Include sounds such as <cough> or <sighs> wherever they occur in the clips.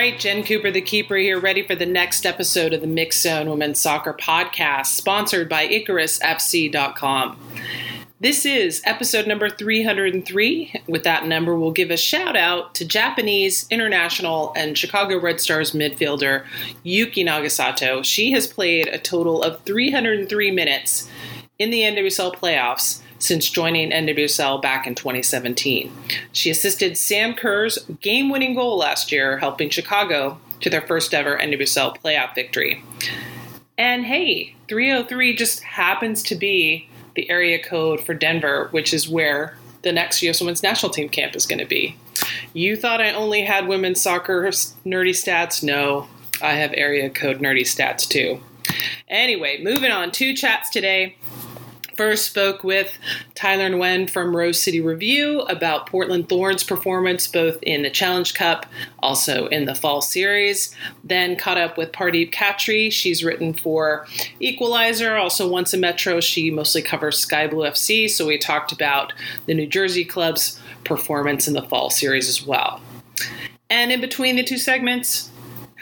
right, Jen Cooper, the keeper here, ready for the next episode of the Mixxed Zone Women's Soccer Podcast, sponsored by IcarusFC.com. This is episode number 303. With that number, we'll give a shout out to Japanese, international, and Chicago Red Stars midfielder Yuki Nagasato. She has played a total of 303 minutes in the NWSL playoffs since joining NWSL back in 2017. She assisted Sam Kerr's game winning goal last year, helping Chicago to their first ever NWSL playoff victory. And hey, 303 just happens to be the area code for Denver, which is where the next U.S. Women's National Team camp is going to be. You thought I only had women's soccer nerdy stats? No, I have area code nerdy stats too. Anyway, moving on. Two chats today first spoke with Tyler Nguyen from Rose City Review about Portland Thorns' performance both in the Challenge Cup, also in the fall series. Then caught up with Pardeep Cattry. She's written for Equalizer, also once a Metro. She mostly covers Sky Blue FC, so we talked about the New Jersey club's performance in the fall series as well. And in between the two segments,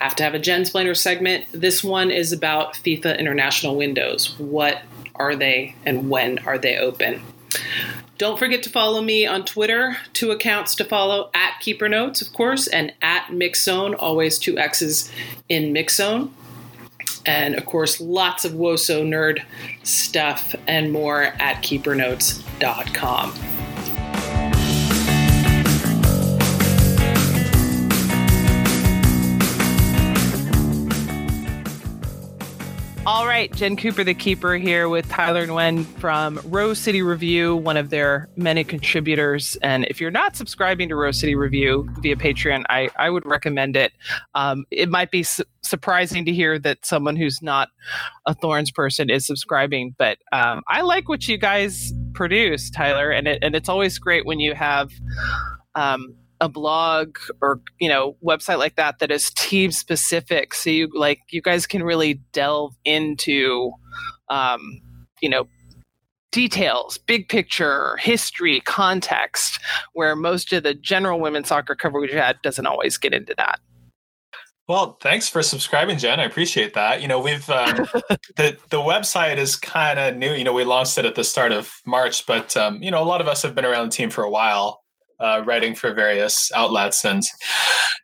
have to have a Jensplainer segment. This one is about FIFA international windows. What are they and when are they open? Don't forget to follow me on Twitter. Two accounts to follow at Keeper Notes, of course, and at Mixzone, always two X's in Mixzone. And of course, lots of Woso nerd stuff and more at keepernotes.com. right, Jen Cooper, the keeper, here with Tyler Nguyen from Rose City Review, one of their many contributors. And if you're not subscribing to Rose City Review via Patreon, I, I would recommend it. Um, it might be su- surprising to hear that someone who's not a Thorns person is subscribing, but um, I like what you guys produce, Tyler, and it, and it's always great when you have. Um, a blog or you know website like that that is team specific so you like you guys can really delve into um, you know details big picture history context where most of the general women's soccer coverage you had doesn't always get into that well, thanks for subscribing, Jen. I appreciate that. You know, we've uh, <laughs> the the website is kind of new. You know, we launched it at the start of March, but um, you know, a lot of us have been around the team for a while uh, writing for various outlets, and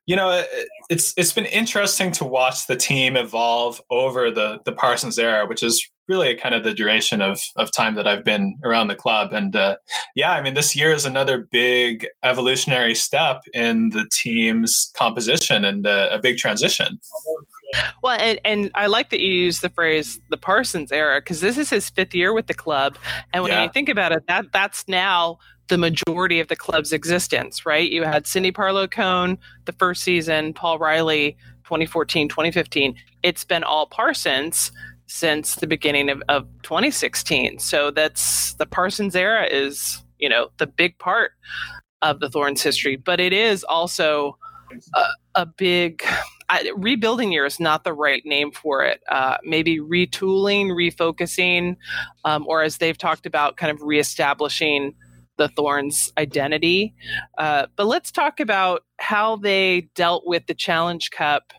you know, it's it's been interesting to watch the team evolve over the the Parsons era, which is really kind of the duration of of time that I've been around the club. And uh, yeah, I mean, this year is another big evolutionary step in the team's composition and uh, a big transition. Well, and, and I like that you use the phrase the Parsons era because this is his fifth year with the club, and when yeah. you think about it, that that's now the majority of the club's existence, right? You had Cindy Parlow Cone the first season, Paul Riley 2014, 2015. It's been all Parsons since the beginning of, of 2016. So that's the Parsons era is, you know, the big part of the Thorns history, but it is also a, a big I, rebuilding year is not the right name for it. Uh, maybe retooling, refocusing, um, or as they've talked about, kind of reestablishing the Thorns identity. Uh, but let's talk about how they dealt with the Challenge Cup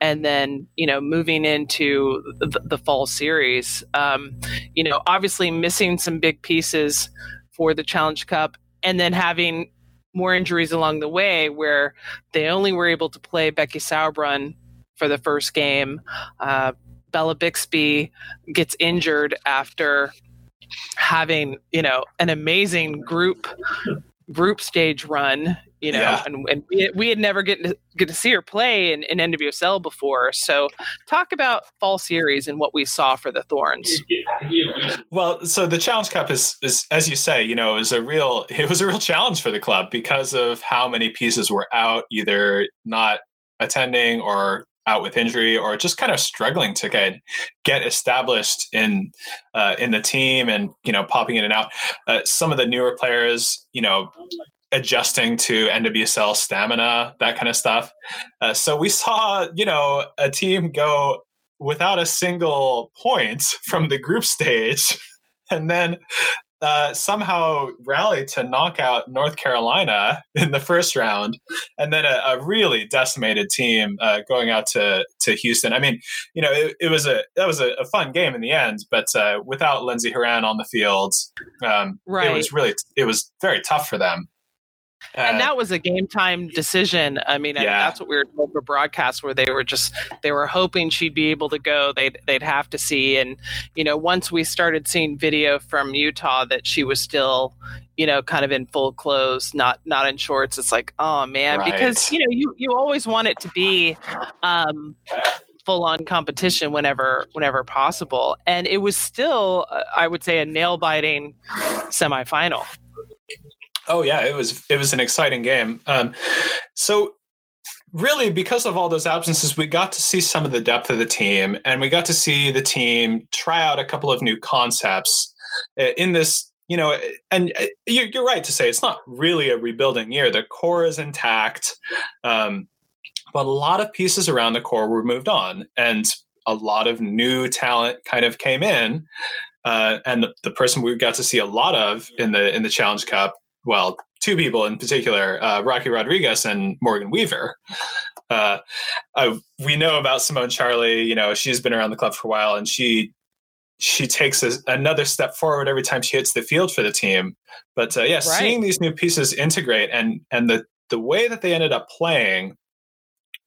and then you know moving into the, the fall series. Um, you know, obviously missing some big pieces for the Challenge Cup, and then having more injuries along the way, where they only were able to play Becky Sauerbrunn for the first game. Uh, Bella Bixby gets injured after having you know an amazing group group stage run you know yeah. and, and we, we had never get to get to see her play in, in nwsl before so talk about fall series and what we saw for the thorns well so the challenge cup is, is as you say you know is a real <laughs> it was a real challenge for the club because of how many pieces were out either not attending or out with injury or just kind of struggling to get get established in uh, in the team and you know popping in and out. Uh, some of the newer players, you know, adjusting to NWSL stamina, that kind of stuff. Uh, so we saw you know a team go without a single point <laughs> from the group stage, and then uh, somehow rallied to knock out North Carolina in the first round, and then a, a really decimated team uh, going out to to Houston. I mean, you know, it, it was a that was a, a, fun game in the end, but uh, without Lindsey Horan on the field, um, right. it was really it was very tough for them and uh, that was a game time decision. I mean, yeah. that's what we were told for broadcast, where they were just they were hoping she'd be able to go. They'd they'd have to see, and you know, once we started seeing video from Utah that she was still, you know, kind of in full clothes, not not in shorts. It's like, oh man, right. because you know, you you always want it to be. Um, full on competition whenever whenever possible and it was still uh, i would say a nail biting semifinal Oh yeah, it was it was an exciting game. Um, so really, because of all those absences, we got to see some of the depth of the team, and we got to see the team try out a couple of new concepts uh, in this. You know, and uh, you're right to say it's not really a rebuilding year. The core is intact, um, but a lot of pieces around the core were moved on, and a lot of new talent kind of came in. Uh, and the, the, person we got to see a lot of in the in the Challenge Cup well, two people in particular, uh, Rocky Rodriguez and Morgan Weaver. Uh, uh, we know about Simone Charley. You know, she's been around the club for a while, and she she takes a, another step forward every time she hits the field for the team. But uh, yeah, right. seeing these new pieces integrate and and the the way that they ended up playing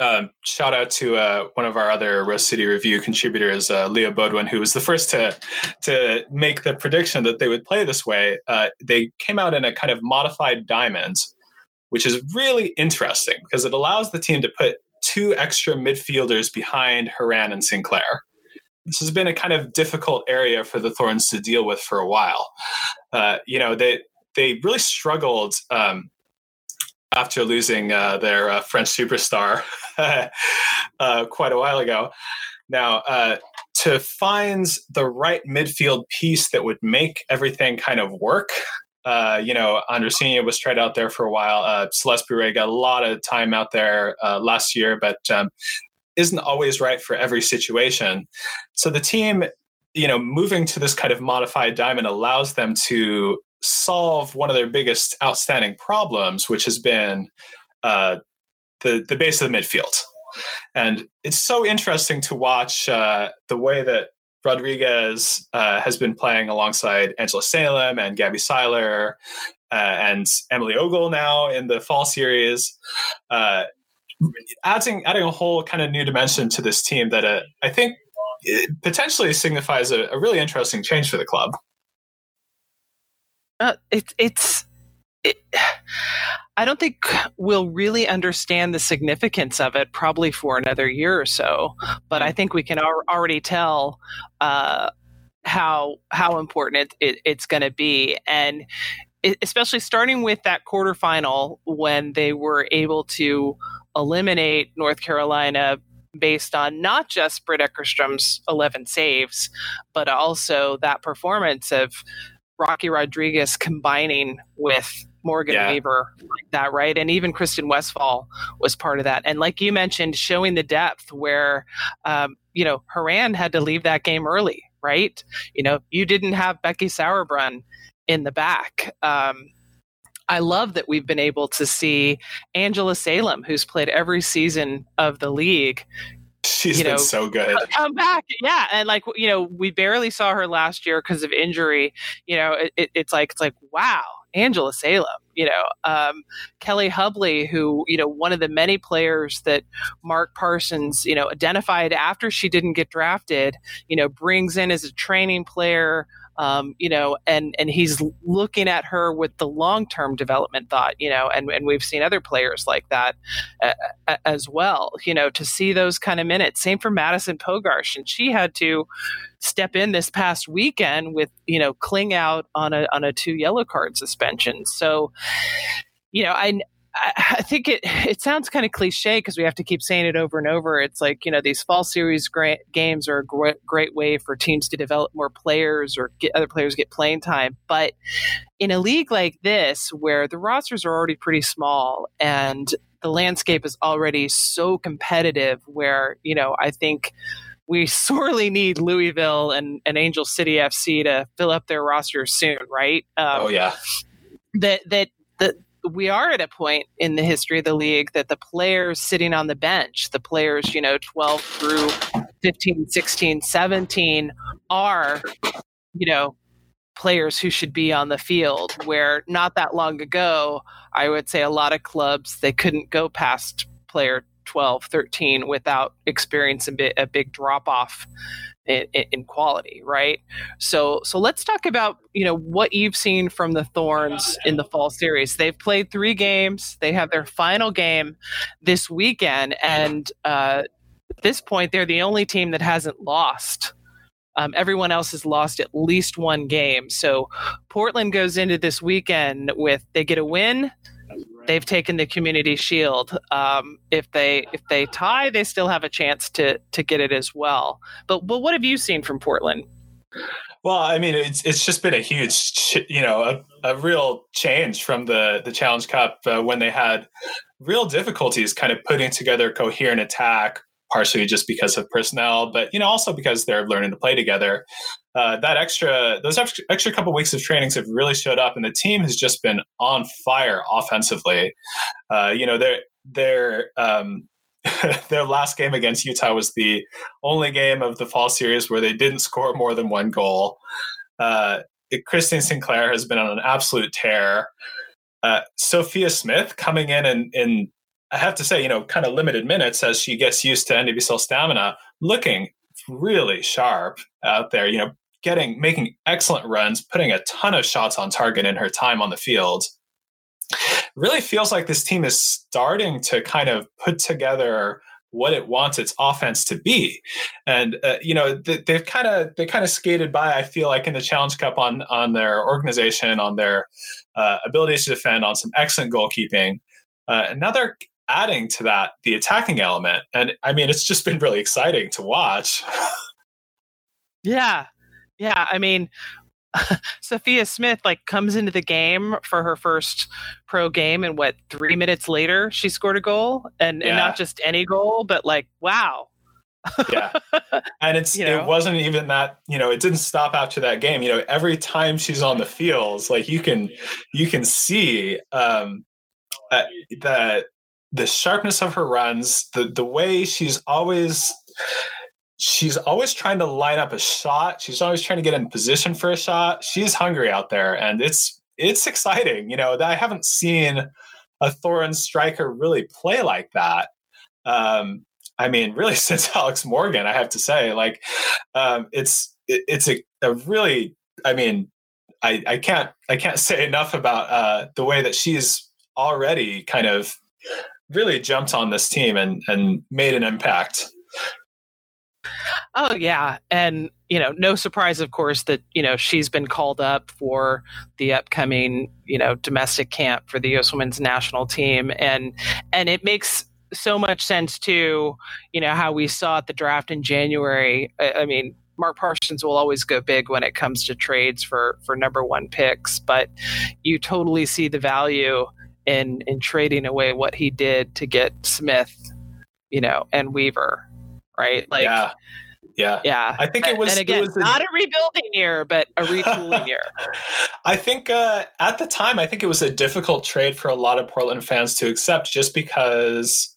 um, shout out to uh, one of our other Rose City Review contributors, uh, Leah Bodwin, who was the first to to make the prediction that they would play this way. Uh, they came out in a kind of modified diamond, which is really interesting because it allows the team to put two extra midfielders behind Horan and Sinclair. This has been a kind of difficult area for the Thorns to deal with for a while. Uh, you know, they they really struggled. Um, after losing uh, their uh, French superstar <laughs> uh, quite a while ago. Now, uh, to find the right midfield piece that would make everything kind of work, uh, you know, Andressinha was tried out there for a while. Uh, Celeste Boureille got a lot of time out there last year, but um, isn't always right for every situation. So the team, you know, moving to this kind of modified diamond allows them to solve one of their biggest outstanding problems, which has been uh, the the base of the midfield. And it's so interesting to watch uh, the way that Rodriguez uh, has been playing alongside Angela Salem and Gabby Seiler uh, and Emily Ogle now in the fall series. Uh, adding adding a whole kind of new dimension to this team that uh, I think potentially signifies a, a really interesting change for the club. Uh, it, it's it, <sighs> I don't think we'll really understand the significance of it probably for another year or so. But I think we can al- already tell uh, how how important it, it it's going to be, and it, especially starting with that quarterfinal when they were able to eliminate North Carolina based on not just Britt Eckerstrom's 11 saves, but also that performance of Rocky Rodriguez combining with Morgan yeah. Weaver like that, right? And even Kristen Westfall was part of that. And like you mentioned, showing the depth where, um, you know, Horan had to leave that game early, right? You know, you didn't have Becky Sauerbrunn in the back. Um, I love that we've been able to see Angela Salem, who's played every season of the league, She's you been so good. <laughs> Come back, yeah, and like you know, we barely saw her last year because of injury. You know, it, it, it's like it's like wow, Angela Salem. You know, um, Kelli Hubly, who you know, one of the many players that Mark Parsons you know identified after she didn't get drafted. You know, brings in as a training player um, you know, and and he's looking at her with the long term development thought, you know, and and we've seen other players like that uh, as well, you know, to see those kind of minutes. Same for Madison Pogarch, and she had to step in this past weekend with you know Kling out on a on a two yellow card suspension. So, you know, I I think it it sounds kind of cliche because we have to keep saying it over and over. It's like you know these fall series games are a great, great way for teams to develop more players or get other players get playing time. But in a league like this, where the rosters are already pretty small and the landscape is already so competitive, where you know I think we <laughs> sorely need Louisville and, and Angel City FC to fill up their roster soon, right? Um, oh yeah. That that that we are at a point in the history of the league that the players sitting on the bench, the players, you know, 12 through 15, 16, 17 are, you know, players who should be on the field where not that long ago, I would say a lot of clubs they couldn't go past player 12, 13 without experiencing a big drop off in, in, quality, right? So, so let's talk about you know what you've seen from the Thorns in the fall series. They've played three games. They have their final game this weekend, and uh, at this point, they're the only team that hasn't lost. Um, everyone else has lost at least one game. So Portland goes into this weekend with they get a win, they've taken the community shield. Um, if they if they tie, they still have a chance to to get it as well. But but what have you seen from Portland? Well, I mean, it's it's just been a huge, you know, a, a real change from the the Challenge Cup uh, when they had real difficulties kind of putting together a coherent attack partially just because of personnel, but you know also because they're learning to play together. Uh, that extra those extra, couple weeks of trainings have really showed up, and the team has just been on fire offensively. Uh, you know, their their um, <laughs> their last game against Utah was the only game of the fall series where they didn't score more than one goal. Uh, Christine Sinclair has been on an absolute tear. Uh, Sophia Smith coming in and in I have to say, you know, kind of limited minutes as she gets used to NWSL stamina, looking really sharp out there, you know, getting making excellent runs, putting a ton of shots on target in her time on the field. Really feels like this team is starting to kind of put together what it wants its offense to be and uh, you know they've kind of they kind of skated by i feel like in the challenge cup on on their organization on their uh, abilities to defend on some excellent goalkeeping uh, they're adding to that the attacking element. And I mean, it's just been really exciting to watch. <laughs> yeah. Yeah. I mean, <laughs> Sophia Smith like comes into the game for her first pro game, and what three minutes later she scored a goal, and, yeah. and not just any goal, but like wow, yeah, <laughs> and it's you know? it wasn't even that you know it didn't stop after that game. You know, every time she's on the fields, like you can you can see um, uh, that the sharpness of her runs, the the way she's always she's always trying to line up a shot. She's always trying to get in position for a shot. She's hungry out there, and it's it's exciting. You know, I haven't seen a Thorns striker really play like that. Um, I mean, really <laughs> since Alex Morgan, I have to say, like, um, it's it, it's a, a really, I mean, I, I can't I can't <laughs> say enough about uh, the way that she's already kind of really jumped on this team and and made an impact. Oh yeah, and you know, no surprise, of course, that you know she's been called up for the upcoming you know domestic camp for the U.S. Women's National Team, and and it makes so much sense too. You know how we saw at the draft in January. I, I mean, Mark Parsons will always go big when it comes to trades for for number one picks, but you totally see the value in in trading away what he did to get Smith, you know, and Weaver, right? Like, yeah, yeah, yeah. I think it was. And again, it was not a rebuilding year, but a retooling year. <laughs> I think uh, at the time, I think it was a difficult trade for a lot of Portland fans to accept, just because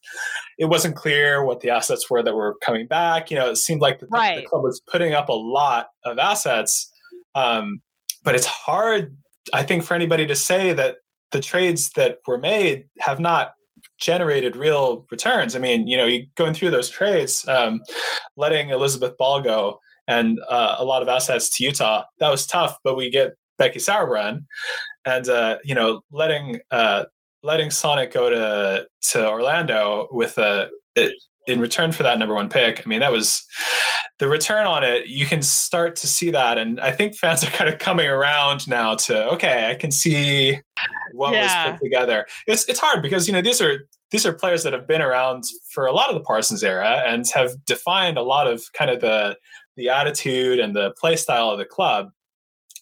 it wasn't clear what the assets were that were coming back. You know, it seemed like the, right. the club was putting up a lot of assets, um, but it's hard. I think for anybody to say that the trades that were made have not generated real returns. I mean, you know, you going through those trades, um, letting Elizabeth Ball go and uh, a lot of assets to Utah, that was tough. But we get Becky Sauerbrunn, and uh, you know, letting uh, letting Sonnett go to to Orlando with a it, in return for that number one pick. I mean, that was the return on it, you can start to see that. And I think fans are kind of coming around now to, okay, I can see what yeah. was put together. It's it's hard because, you know, these are these are players that have been around for a lot of the Parsons era and have defined a lot of kind of the the attitude and the play style of the club.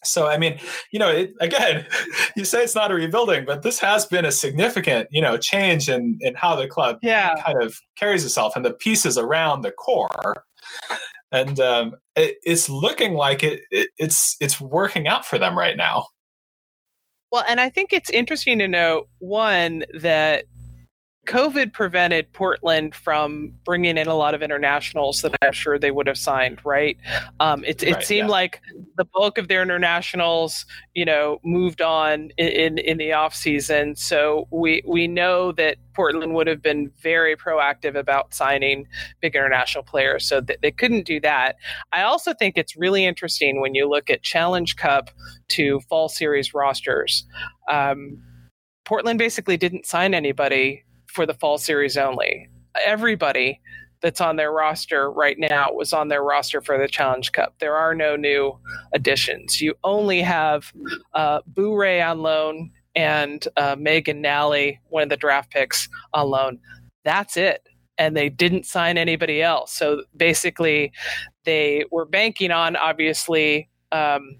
So I mean, you know, it, again, <laughs> you say it's not a rebuilding, but this has been a significant, you know, change in in how the club yeah. kind of carries itself and the pieces around the core and um, it, it's looking like it, it it's it's working out for them right now. Well, and I think it's interesting to note one that COVID prevented Portland from bringing in a lot of internationals that I'm sure they would have signed, right? Um, it, it right, seemed yeah. like the bulk of their internationals, you know, moved on in, in, in the off season. So we we know that Portland would have been very proactive about signing big international players, so they couldn't do that. I also think it's really interesting when you look at Challenge Cup to Fall Series rosters. Um, Portland basically didn't sign anybody for the fall series only. Everybody that's on their roster right now was on their roster for the Challenge Cup. There are no new additions. You only have uh, Boureille on loan and uh, Meaghan Nally, one of the draft picks, on loan. That's it. And they didn't sign anybody else. So basically, they were banking on, obviously, um,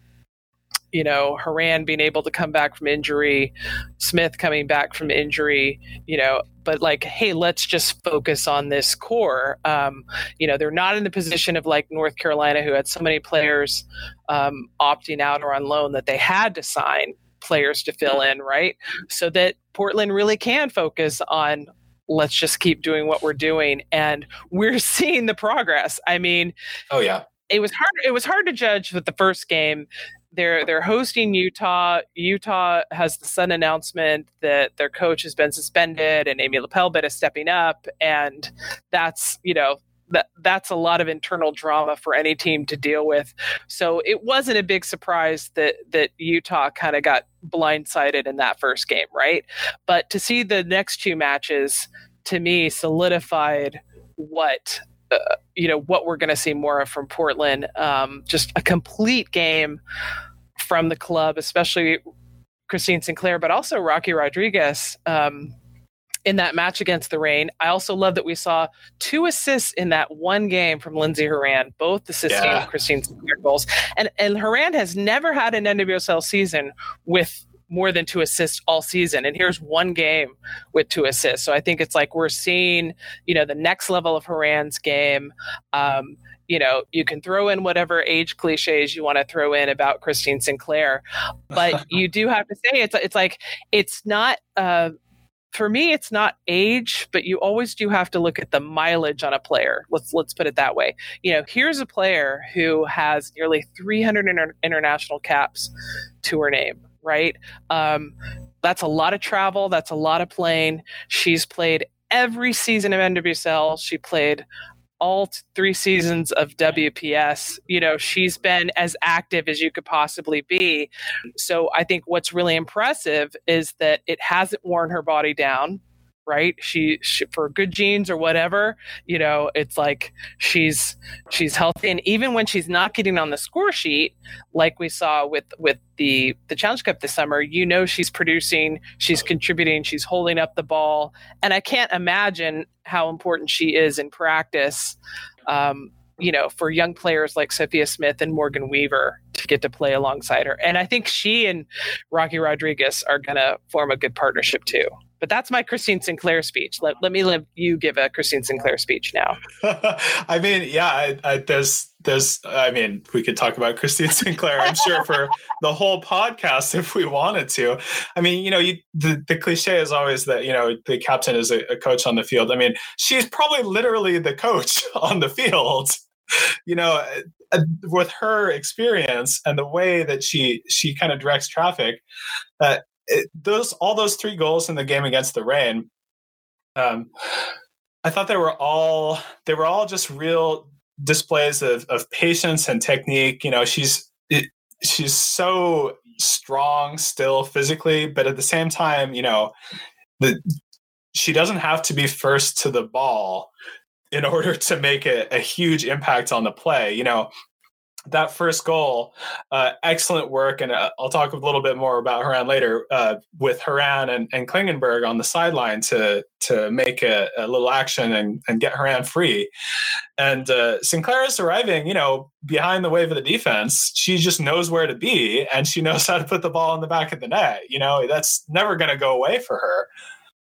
you know, Horan being able to come back from injury, Smith coming back from injury, you know, but like, hey, let's just focus on this core. Um, you know, they're not in the position of like North Carolina, who had so many players um, opting out or on loan that they had to sign players to fill in, right? So that Portland really can focus on let's just keep doing what we're doing and we're <laughs> seeing the progress i mean oh yeah it was hard it was hard to judge with the first game they're they're hosting Utah. Utah has the sudden announcement that their coach has been suspended and Amy LePeilbet is stepping up, and that's you know that that's a lot of internal drama for any team to deal with. So it wasn't a big surprise that that Utah kind of got blindsided in that first game, right? But to see the next two matches, to me, solidified what uh, you know what we're going to see more of from Portland. Um, just a complete game from the club, especially Christine Sinclair, but also Rocky Rodriguez. Um, in that match against the Reign. I also love that we saw two assists in that one game from Lindsey Horan, both assisting yeah. Christine Sinclair goals. And and Horan has never had an NWSL season with more than two assists all season. And here's one game with two assists. So I think it's like we're seeing, you know, the next level of Horan's game. Um, you know, you can throw in whatever age cliches you want to throw in about Christine Sinclair, but <laughs> you do have to say it's it's like it's not uh, for me it's not age but you always do have to look at the mileage on a player let's let's put it that way you know here's a player who has nearly 300 inter- international caps to her name right? Um, that's a lot of travel. That's a lot of playing. She's played every season of NWSL. She played all three seasons of WPS. You know, she's been as active as you could possibly be. So I think what's really impressive is that it hasn't worn her body down right she, she, for good genes or whatever you know it's like she's she's healthy and even when she's not getting on the score sheet like we saw with with the the challenge cup this summer you know she's producing she's contributing she's holding up the ball and i can't imagine how important she is in practice um, you know, for young players like Sophia Smith and Morgan Weaver to get to play alongside her. And I think she and Rocky Rodriguez are going to form a good partnership too. But that's my Christine Sinclair speech. Let, let me let you give a Christine Sinclair speech now. <laughs> I mean, yeah, I, I, there's, there's, I mean, we could talk about Christine Sinclair, I'm sure, for <laughs> the whole podcast if we wanted to. I mean, you know, you, the, the cliche is always that, you know, the captain is a, a coach on the field. I mean, she's probably literally the coach <laughs> on the field you know uh, with her experience and the way that she she kind of directs traffic uh, those all those three goals in the game against the Reign um, I thought they were all they were all just real displays of, of patience and technique. You know, she's it, she's so strong still physically, but at the same time, you know, the she doesn't have to be first to the ball in order to make a, a huge impact on the play. You know, that first goal, uh, excellent work, and uh, I'll talk a little bit more about Horan later uh, with Horan and, and Klingenberg on the sideline to to make a, a little action and, and, get Horan free. And uh, Sinclair is arriving, you know, behind the wave of the defense. She just knows where to be, and she <laughs> knows how to put the ball in the back of the net. You know, that's never going to go away for her.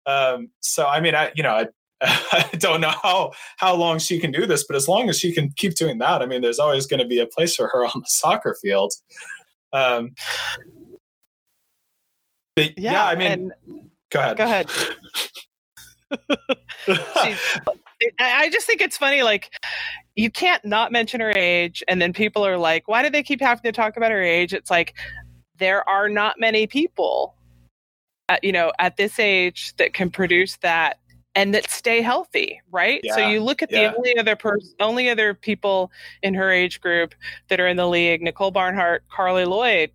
Um, so, I mean, I you know, I, <laughs> I don't know how how long she can do this, but as long as she can keep doing that, I mean, there's always going to be a place for her <laughs> on the soccer field. Um, but, yeah, yeah, I mean, go ahead. Go ahead. <laughs> I just think it's funny. Like, you can't not mention her age, and then people are like, "Why do they keep having to talk about her age?" It's like there are not many people, at, you know, at this age that can produce that and that stay healthy, right? Yeah, so you look at yeah. the only other person, only other people in her age group that are in the league: Nicole Barnhart, Carli Lloyd.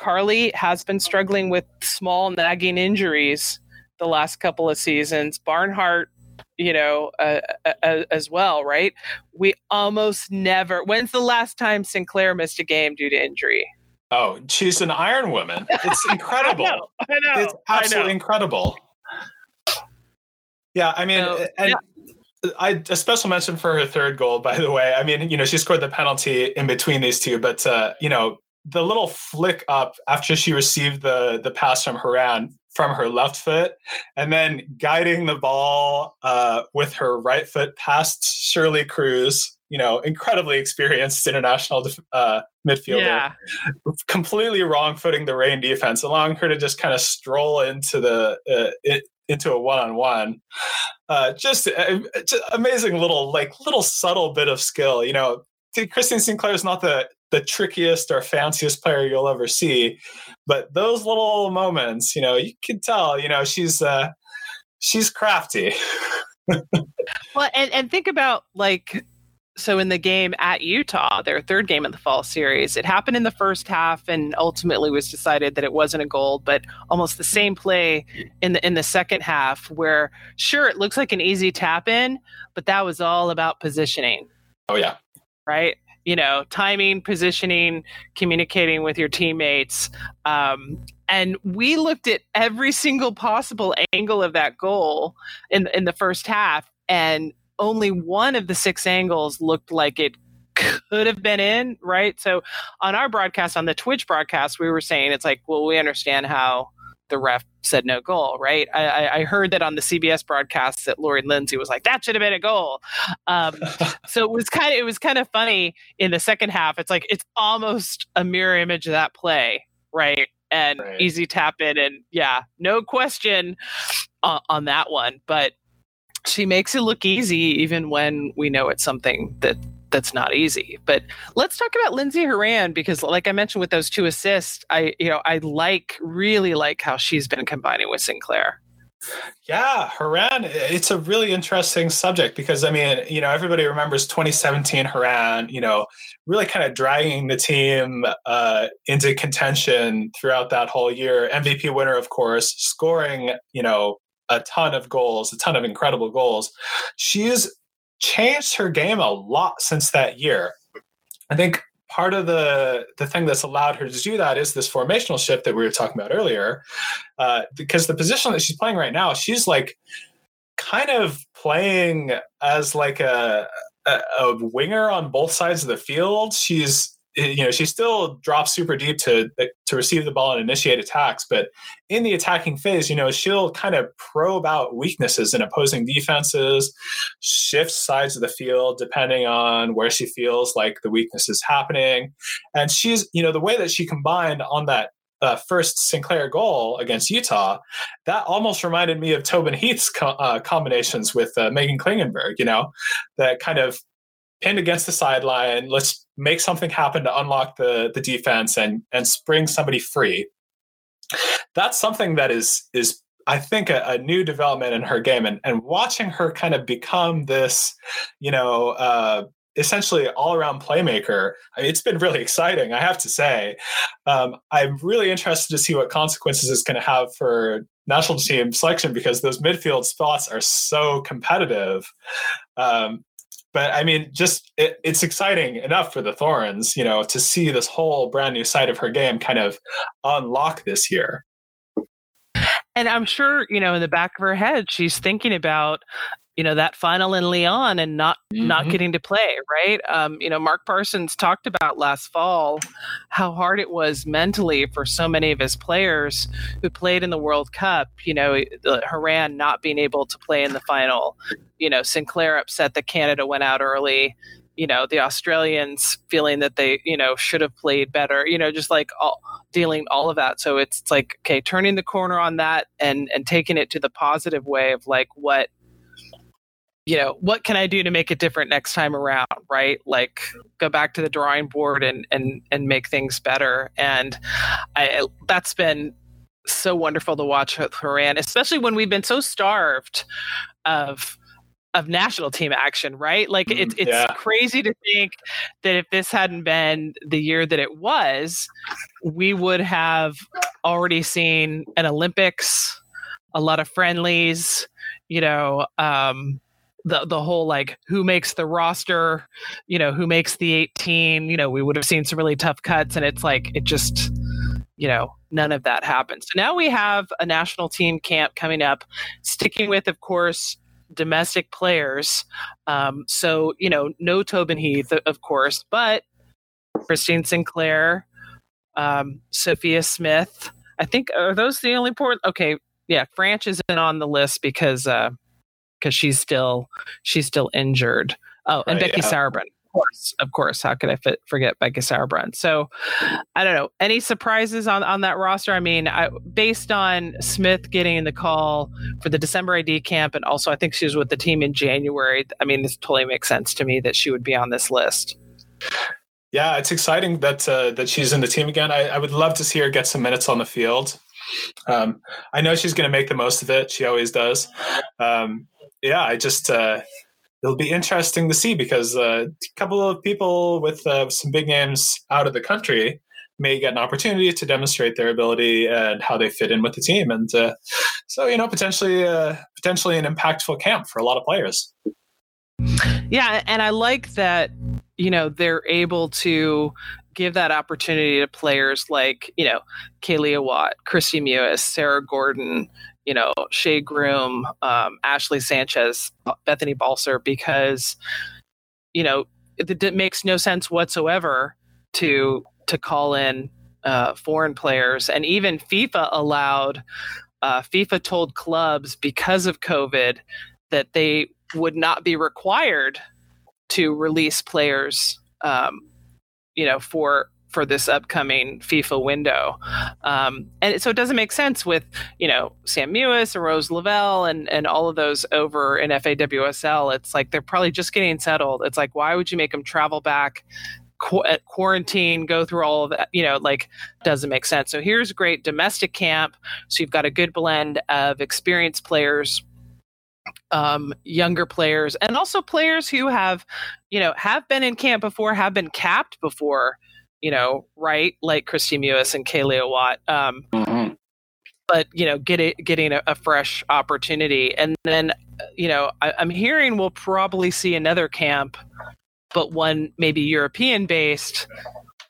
Carli has been struggling with small nagging injuries the last couple of seasons. Barnhart you know, uh, uh, as well, right? We almost never. When's the last time Sinclair missed a game due to injury? Oh, she's an Iron Woman. It's <laughs> incredible. I know, I know, it's absolutely incredible. Yeah, I mean, so, and yeah. I a special mention for her third goal, by the way. I mean, you know, she scored the penalty in between these two, but uh, you know, the little flick up after she received the the pass from Horan from her left foot, and then guiding the ball uh, with her right foot past Shirley Cruz. You know, incredibly experienced international uh, midfielder. Yeah. Completely wrong footing the Reign defense, allowing her to just kind of stroll into the uh, it, into a one on one. Just, uh, just amazing little like little subtle bit of skill. You know, Christine Sinclair is not the the trickiest or fanciest player you'll ever see. But those little moments, you know, you can tell, you know, she's uh she's crafty. <laughs> well, and and think about like so in the game at Utah, their third game of the fall series, it happened in the first half and ultimately was decided that it wasn't a goal, but almost the same play in the in the second half where sure it looks like an easy tap in, but that was all about positioning. Oh yeah. Right? you know, timing, positioning, communicating with your teammates. Um, and we looked at every single possible angle of that goal in in the first half, and only one of the six angles looked like it could have been in, right? So on our broadcast, on the Twitch broadcast, we were saying it's like, well, we understand how the ref said no goal, right? I, I heard that on the CBS broadcast that Lori Lindsey was like, that should have been a goal. Um, <laughs> so it was kind of it was kind of funny in the second half. It's like it's almost a mirror image of that play, right? And right. easy tap in, and yeah, no question on, on that one. But she makes it look easy, even when we know it's something that that's not easy. But let's talk about Lindsey Horan because, like I mentioned, with those two assists, I you know I like really like how she's been combining with Sinclair. Yeah, Horan, it's a really interesting subject because I mean, you know, everybody remembers 2017 Horan, you know, really kind of dragging the team uh, into contention throughout that whole year. MVP winner, of course, scoring, you know, a ton of goals, a ton of incredible goals. She's changed her game a lot since that year. I think part of the the thing that's allowed her to do that is this formational shift that we were talking about earlier, uh, because the position that she's playing right now, she's like kind of playing as like a, a, a winger on both sides of the field. She's you know she still drops super deep to to receive the ball and initiate attacks but in the attacking phase you know she'll kind of probe out weaknesses in opposing defenses shift sides of the field depending on where she feels like the weakness is happening and she's you know the way that she combined on that uh, first Sinclair goal against Utah, that almost reminded me of Tobin Heath's co- uh, combinations with uh, Meghan Klingenberg. You know, that kind of pinned against the sideline. Let's make something happen to unlock the the defense and and spring somebody free. That's something that is is I think a, a new development in her game and and watching her kind of become this, you know, uh, essentially all around playmaker. I mean, it's been really exciting, I have to say. Um, I'm really interested to see what consequences it's going to have for national team selection because those midfield spots are so competitive. Um, but I mean, just it, it's exciting enough for the Thorns, you know, to see this whole brand new side of her game kind of unlock this year. And I'm sure, you know, in the back of her head, she's thinking about, you know that final in Lyon and not mm-hmm. not getting to play, right? Um, you know, Mark Parsons talked about last fall how hard it was mentally for so many of his players who played in the World Cup. You know, Horan not being able to play in the final. You know, Sinclair upset that Canada went out early. You know, the Australians feeling that they, you know, should have played better. You know, just like all, dealing all of that. So it's, it's like okay, turning the corner on that and and taking it to the positive way of like what you know what can i do to make it different next time around right like go back to the drawing board and and and make things better and i that's been so wonderful to watch Horan, especially when we've been so starved of of national team action, right? Like it's it's yeah. crazy to think that if this hadn't been the year that it was, we would have already seen an Olympics, a lot of friendlies, you know, um, the the whole like who makes the roster, you know, who makes the 18, you know, we would have seen some really tough cuts and it's like it just you know, none of that happened. So now we have a national team camp coming up, sticking with, of course, domestic players. Um, so, you know, no Tobin Heath, of course, but Christine Sinclair, um, Sophia Smith. I think, are those the only port? Okay. Yeah. Franch isn't on the list because, uh, because she's still she's still injured. Oh, and right, Becky yeah. Sauerbrunn, of course, of course. How could I fit, forget Becky Sauerbrunn? So, I don't know. Any surprises on on that roster? I mean, I, based on Smith getting the call for the December ID camp, and also I think she was with the team in January. I mean, this totally makes sense to me that she would be on this list. Yeah, it's exciting that uh, that she's in the team again. I, I would love to see her get some minutes on the field. Um, I know she's going to make the most of it. She always does. Um, yeah, I just uh, it'll be interesting to see because uh, a couple of people with uh, some big names out of the country may get an opportunity to demonstrate their ability and how they fit in with the team, and uh, so you know potentially uh, potentially an impactful camp for a lot of players. Yeah, and I like that you know they're able to give that opportunity to players like you know Kealia Watt, Kristie Mewis, Sarah Gorden, you know, Shea Groom, um, Ashley Sanchez, Bethany Balcer, because, you know, it, it, makes no sense whatsoever to to call in uh, foreign players, and even FIFA allowed. Uh, FIFA told clubs because of COVID that they would not be required to release players, um, you know, for for this upcoming FIFA window. Um, and so it doesn't make sense with, you know, Sam Mewis and Rose Lavelle and, and all of those over in FAWSL. It's like they're probably just getting settled. It's like, why would you make them travel back? Qu- quarantine, go through all of that, you know, like doesn't make sense. So here's great domestic camp. So you've got a good blend of experienced players um, younger players and also players who have, you know, have been in camp before, have been capped before, you know, right? Like Kristie Mewis and Kealia Watt. Um, mm-hmm. But you know, get it, getting a, a, fresh opportunity, and then you know, I, I'm hearing we'll probably see another camp, but one maybe European based,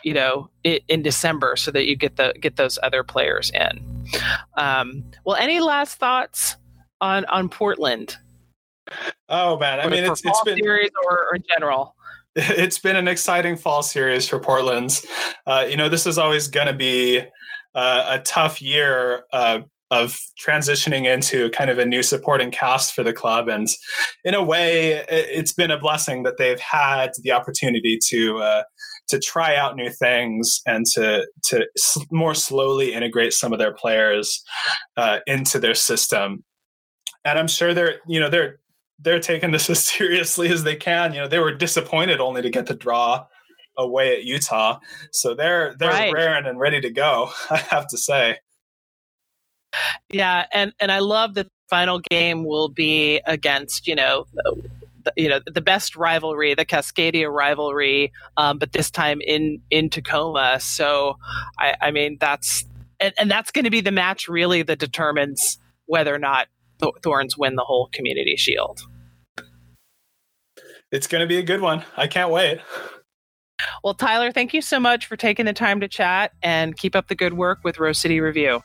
you know, in, in December, so that you get the get those other players in. Um, well, any last thoughts on on Portland? Oh man, I mean, it's, it's been series or, or in general <laughs> it's been an exciting fall series for Portland's. Uh, you know, this is always going to be uh, a tough year uh, of transitioning into kind of a new supporting cast for the club, and in a way, it's been a blessing that they've had the opportunity to uh, to try out new things and to to more slowly integrate some of their players uh, into their system. And I'm sure they're you know they're they're taking this <laughs> as seriously as they can. You know, they were disappointed only to get the draw away at Utah, so they're they're right. raring and ready to go. <laughs> I have to say. Yeah, and and I love that the final game will be against you know. The, you know the best rivalry, the Cascadia rivalry, um, but this time in in Tacoma. So, I, I mean that's and, and that's going to be the match really that determines whether or not Th- Thorns win the whole community shield. It's going to be a good one. I can't wait. Well, Tyler, thank you so much for taking the time to chat and keep up the good work with Rose City Review.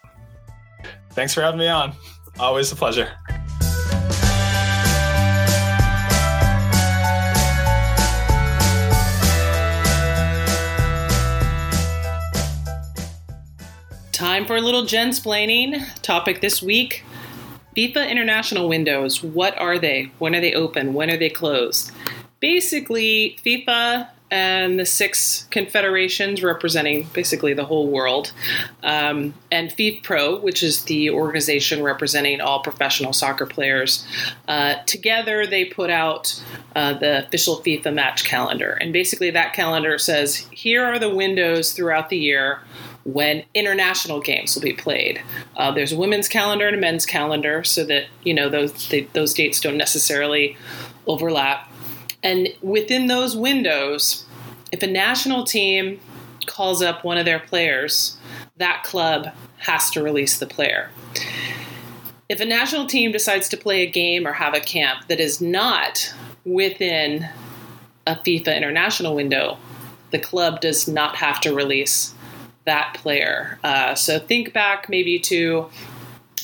Thanks for having me on. Always a pleasure. Time for a little Jensplaining. Topic this week FIFA international windows. What are they? When are they open? When are they closed? Basically, FIFA and the six confederations representing basically the whole world, um, and FIFPro, which is the organization representing all professional soccer players. Uh, together, they put out uh, the official FIFA match calendar. And basically, that calendar says here are the windows throughout the year when international games will be played. Uh, there's a women's calendar and a men's calendar, so that you know those they, those dates don't necessarily overlap. And within those windows, if a national team calls up one of their players, that club has to release the player. If a national team decides to play a game or have a camp that is not within a FIFA international window, the club does not have to release that player. Uh, so think back maybe to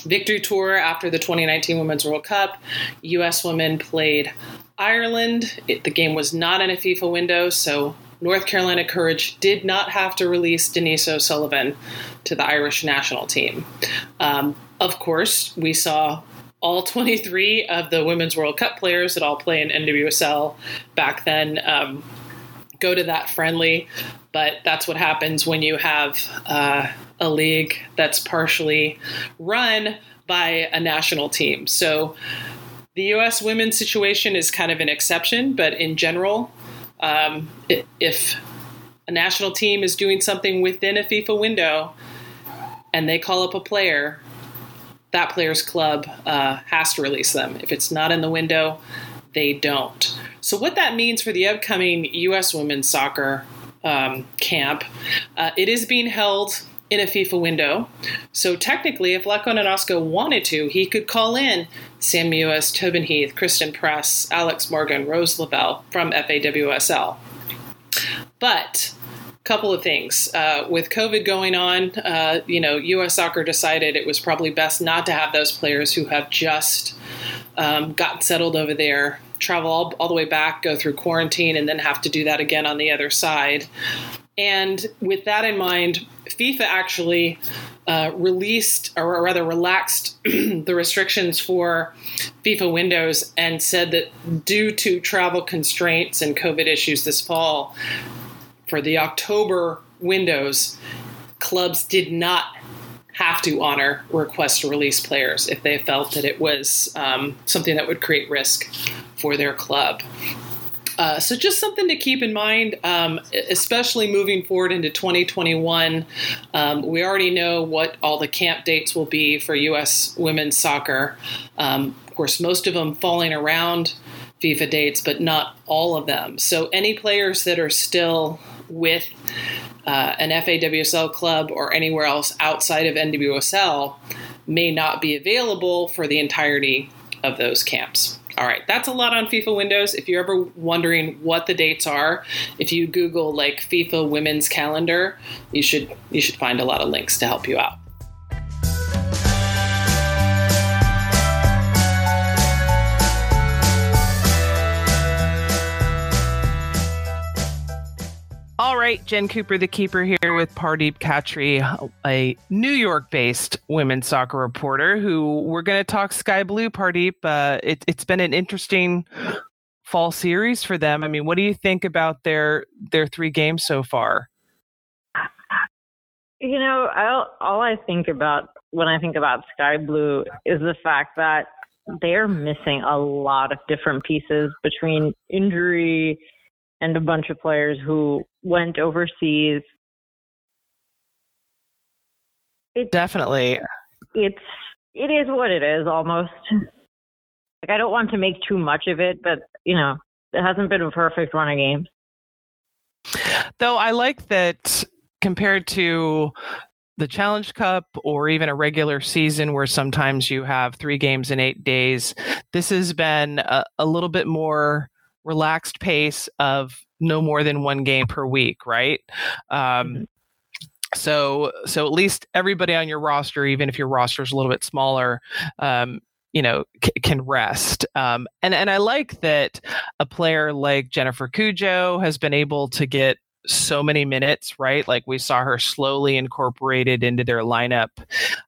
Victory Tour after the 2019 Women's World Cup. U.S. women played Ireland. It, the game was not in a FIFA window, so North Carolina Courage did not have to release Denise O'Sullivan to the Irish national team. Um, of course, we saw all 23 of the Women's World Cup players that all play in NWSL back then um, go to that friendly. But that's what happens when you have uh, a league that's partially run by a national team. So the U.S. women's situation is kind of an exception, but in general, um, if a national team is doing something within a FIFA window and they call up a player, that player's club uh, has to release them. If it's not in the window, they don't. So, what that means for the upcoming U.S. women's soccer um, camp, uh, it is being held in a FIFA window. So technically, if Vlatko Andonovski wanted to, he could call in Sam Mewis, Tobin Heath, Christen Press, Alex Morgan, Rose Lavelle from FAWSL. But a couple of things. Uh, with COVID going on, uh, you know, U.S. Soccer decided it was probably best not to have those players who have just um, settled over there travel all, all the way back, go through quarantine, and then have to do that again on the other side. And with that in mind, FIFA actually uh, released, or rather relaxed, <clears throat> the restrictions for FIFA windows and said that due to travel constraints and COVID issues this fall, for the October windows, clubs did not have to honor request to release players if they felt that it was um, something that would create risk for their club. Uh, so just something to keep in mind, um, especially moving forward into 2021. Um, we already know what all the camp dates will be for U.S. women's soccer. Um, of course, most of them falling around FIFA dates, but not all of them. So any players that are still with uh, an FAWSL club or anywhere else outside of NWSL may not be available for the entirety of those camps. All right, that's a lot on FIFA Windows. If you're ever wondering what the dates are, if you Google like FIFA Women's Calendar, you should you should find a lot of links to help you out. Right, Jen Cooper, the keeper here with Pardeep Cattry, a New York based women's soccer reporter who we're going to talk Sky Blue, Pardeep. Uh, it, it's been an interesting fall series for them. I mean, what do you think about their their three games so far? You know, I'll, all I think about when I think about Sky Blue is the fact that they're missing a lot of different pieces between injury and a bunch of players who went overseas. It, Definitely. It's it is what it is almost. Like I don't want to make too much of it, but you know, it hasn't been a perfect run of games. Though I like that compared to the Challenge Cup or even a regular season where sometimes you have three games in eight days, this has been a, a little bit more relaxed pace of no more than one game per week, right? Um, mm-hmm. So, so at least everybody on your roster, even if your roster is a little bit smaller, um, you know, c- can rest. Um, and and I like that a player like Jennifer Cudjoe has been able to get so many minutes, right? Like we saw her slowly incorporated into their lineup,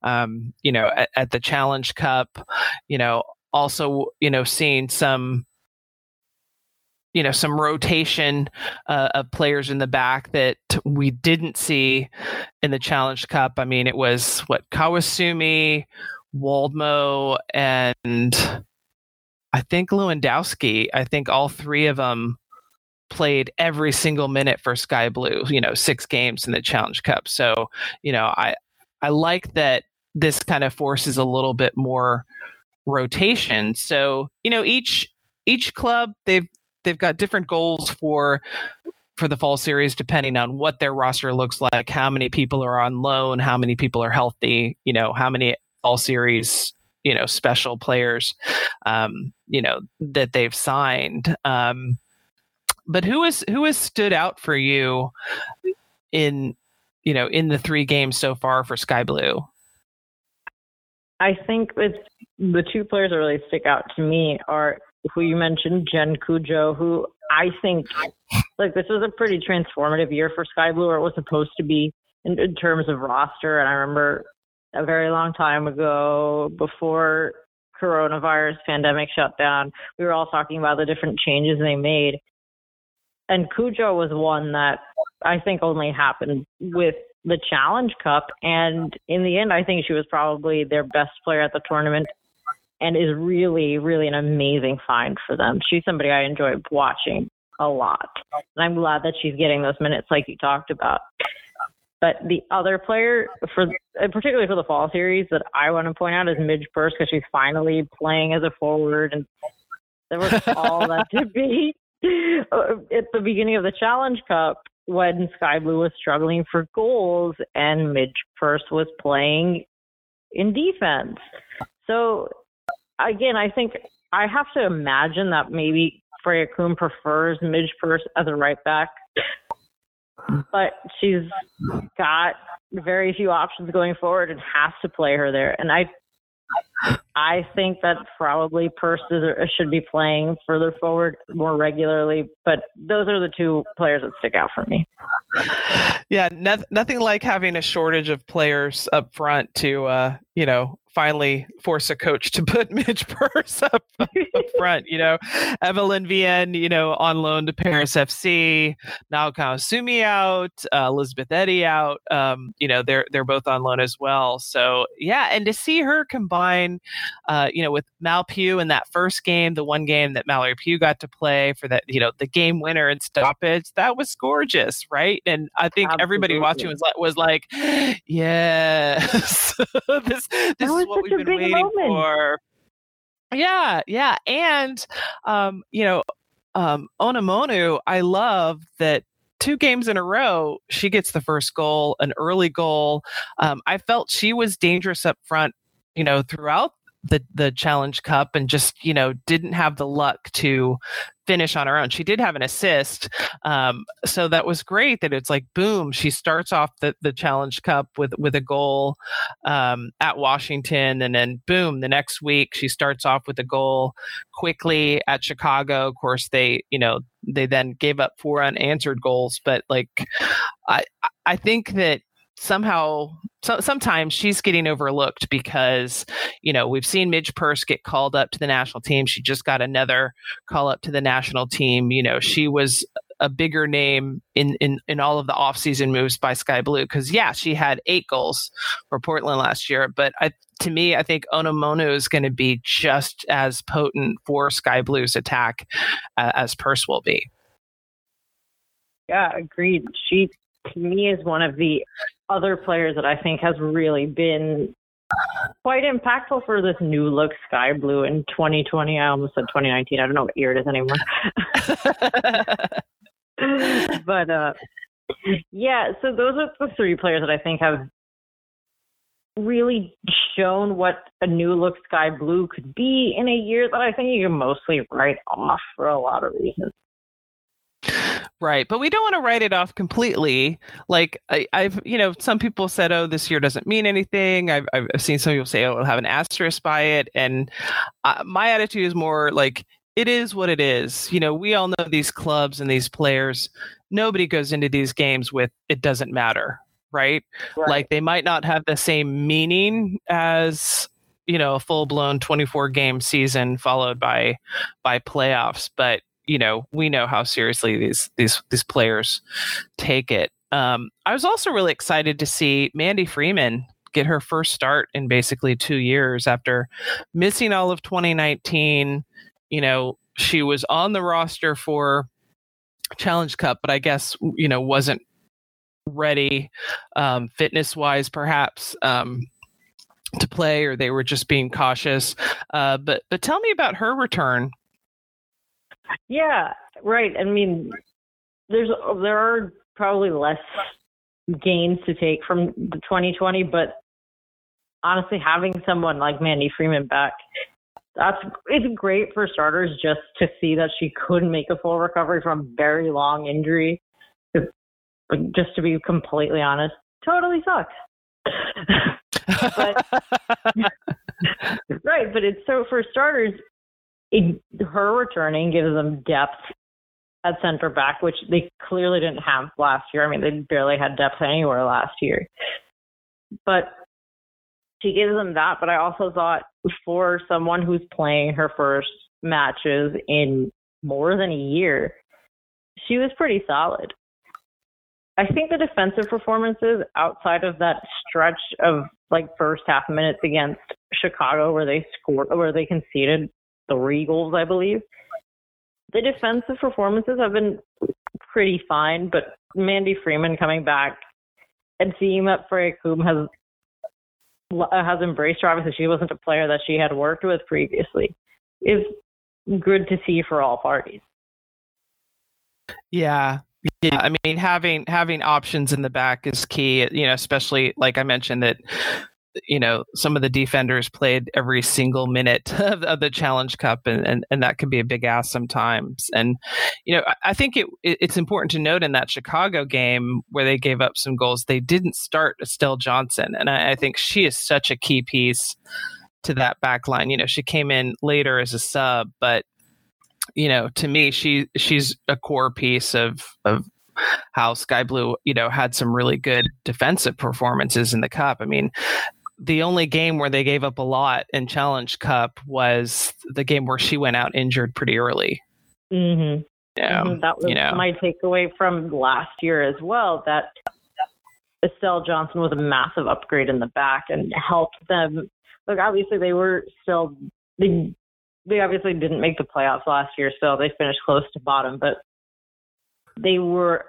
um, you know, at, at the Challenge Cup, you know, also, you know, seeing some you know some rotation uh, of players in the back that we didn't see in the Challenge Cup. I mean, it was what Kawasumi, Woldmoe, and I think Lewandowski. I think all three of them played every single minute for Sky Blue. You know, six games in the Challenge Cup. So you know, I I like that this kind of forces a little bit more rotation. So you know, each each club they've they've got different goals for for the fall series depending on what their roster looks like, how many people are on loan, how many people are healthy, you know, how many fall series you know special players um, you know that they've signed. Um, but who is who has stood out for you in you know in the three games so far for sky blue? I think it's the two players that really stick out to me are who you mentioned, Jen Cudjoe, who I think like this was a pretty transformative year for Sky Blue, or it was supposed to be in, in terms of roster. And I remember a very long time ago, before coronavirus pandemic shut down, we were all talking about the different changes they made. And Cudjoe was one that I think only happened with the Challenge Cup. And in the end, I think she was probably their best player at the tournament and is really, really an amazing find for them. She's somebody I enjoy watching a lot. And I'm glad that she's getting those minutes like you talked about. But the other player, for particularly for the fall series, that I want to point out is Midge Purce because she's finally playing as a forward, and there was all that to be <laughs> at the beginning of the Challenge Cup when Sky Blue was struggling for goals and Midge Purce was playing in defense. So again, I think I have to imagine that maybe Freya Coombe prefers Midge Purce as a right back, but she's got very few options going forward and has to play her there. And I, I think that probably Purce should be playing further forward more regularly. But those are the two players that stick out for me. Yeah, no, nothing like having a shortage of players up front to, uh, you know, finally force a coach to <laughs> put Midge Purce up, <laughs> up front. You know, Evelyne Viens, you know, on loan to Paris FC. Now Sumi out, uh, Elizabeth Eddy out. Um, you know, they're they're both on loan as well. So yeah, and to see her combine, uh, you know, with Mal Pugh in that first game, the one game that Mallory Pugh got to play for that, you know, the game winner and stoppage, that was gorgeous, right? And I think Absolutely. everybody watching was like was like, yes, <laughs> this this is what we've been waiting moment. for. Yeah, yeah, and um, you know, um, Onumonu, I love that two games in a row, she gets the first goal, an early goal. Um, I felt she was dangerous up front, you know, throughout the the challenge cup and just you know didn't have the luck to finish on her own. She did have an assist um, so that was great that it's like boom she starts off the, the challenge cup with with a goal um, at washington and then boom the next week she starts off with a goal quickly at chicago. Of course they you know they then gave up four unanswered goals but like i i think that somehow so, sometimes she's getting overlooked because you know we've seen Midge Purce get called up to the national team. She just got another call up to the national team. You know she was a bigger name in in, in all of the offseason moves by Sky Blue because yeah she had eight goals for Portland last year, but I, to me I think Onumonu is going to be just as potent for Sky Blue's attack uh, as Purce will be. Yeah, agreed. She to me is one of the other players that I think has really been quite impactful for this new look sky blue in 2020. I almost said 2019. I don't know what year it is anymore. <laughs> but uh, yeah, so those are the three players that I think have really shown what a new look sky blue could be in a year that I think you can mostly write off for a lot of reasons. Right, but we don't want to write it off completely. Like I, have you know, some people said, "Oh, this year doesn't mean anything." I've, I've seen some people say, "Oh, it'll have an asterisk by it," and uh, my attitude is more like it is what it is. You know, we all know these clubs and these players. Nobody goes into these games with it doesn't matter, right? right. Like they might not have the same meaning as you know a full blown 24 game season followed by by playoffs, but you know we know how seriously these these these players take it. Um, I was also really excited to see Mandy Freeman get her first start in basically two years after missing all of 2019. You know, she was on the roster for Challenge Cup, but I guess, you know, wasn't ready um, fitness wise, perhaps. Um, to play, or they were just being cautious. Uh, but but tell me about her return. Yeah, right. I mean, there's there are probably less gains to take from the 2020, but honestly, having someone like Mandy Freeman back, that's it's great for starters just to see that she couldn't make a full recovery from very long injury. Just to be completely honest, totally sucks. <laughs> but <laughs> <laughs> right, but it's so for starters, it, her returning gives them depth at center back, which they clearly didn't have last year. I mean, they barely had depth anywhere last year. But she gives them that. But I also thought for someone who's playing her first matches in more than a year, she was pretty solid. I think the defensive performances outside of that stretch of like first half minutes against Chicago where they scored where they conceded three goals, I believe. The defensive performances have been pretty fine, but Mandy Freeman coming back and seeing that Freya Coombe has has embraced her. Obviously, she wasn't a player that she had worked with previously. Is good to see for all parties. Yeah, yeah, I mean having having options in the back is key. You know, especially like I mentioned that you know some of the defenders played every single minute <laughs> of, of, the challenge cup and, and and that can be a big ass sometimes. And you know i, I think it, it, it's important to note in that chicago game where they gave up some goals they didn't start estelle johnson. And I, I think she is such a key piece to that back line. You know she came in later as a sub but you know to me she she's a core piece of of how Sky Blue, you know, had some really good defensive performances in the cup. I mean, the only game where they gave up a lot in Challenge Cup was the game where she went out injured pretty early. Mm-hmm. Yeah, mm-hmm. that was you know. my takeaway from last year as well. That Estelle Johnson was a massive upgrade in the back and helped them. Look, obviously they were still they, they obviously didn't make the playoffs last year, so they finished close to bottom, but they were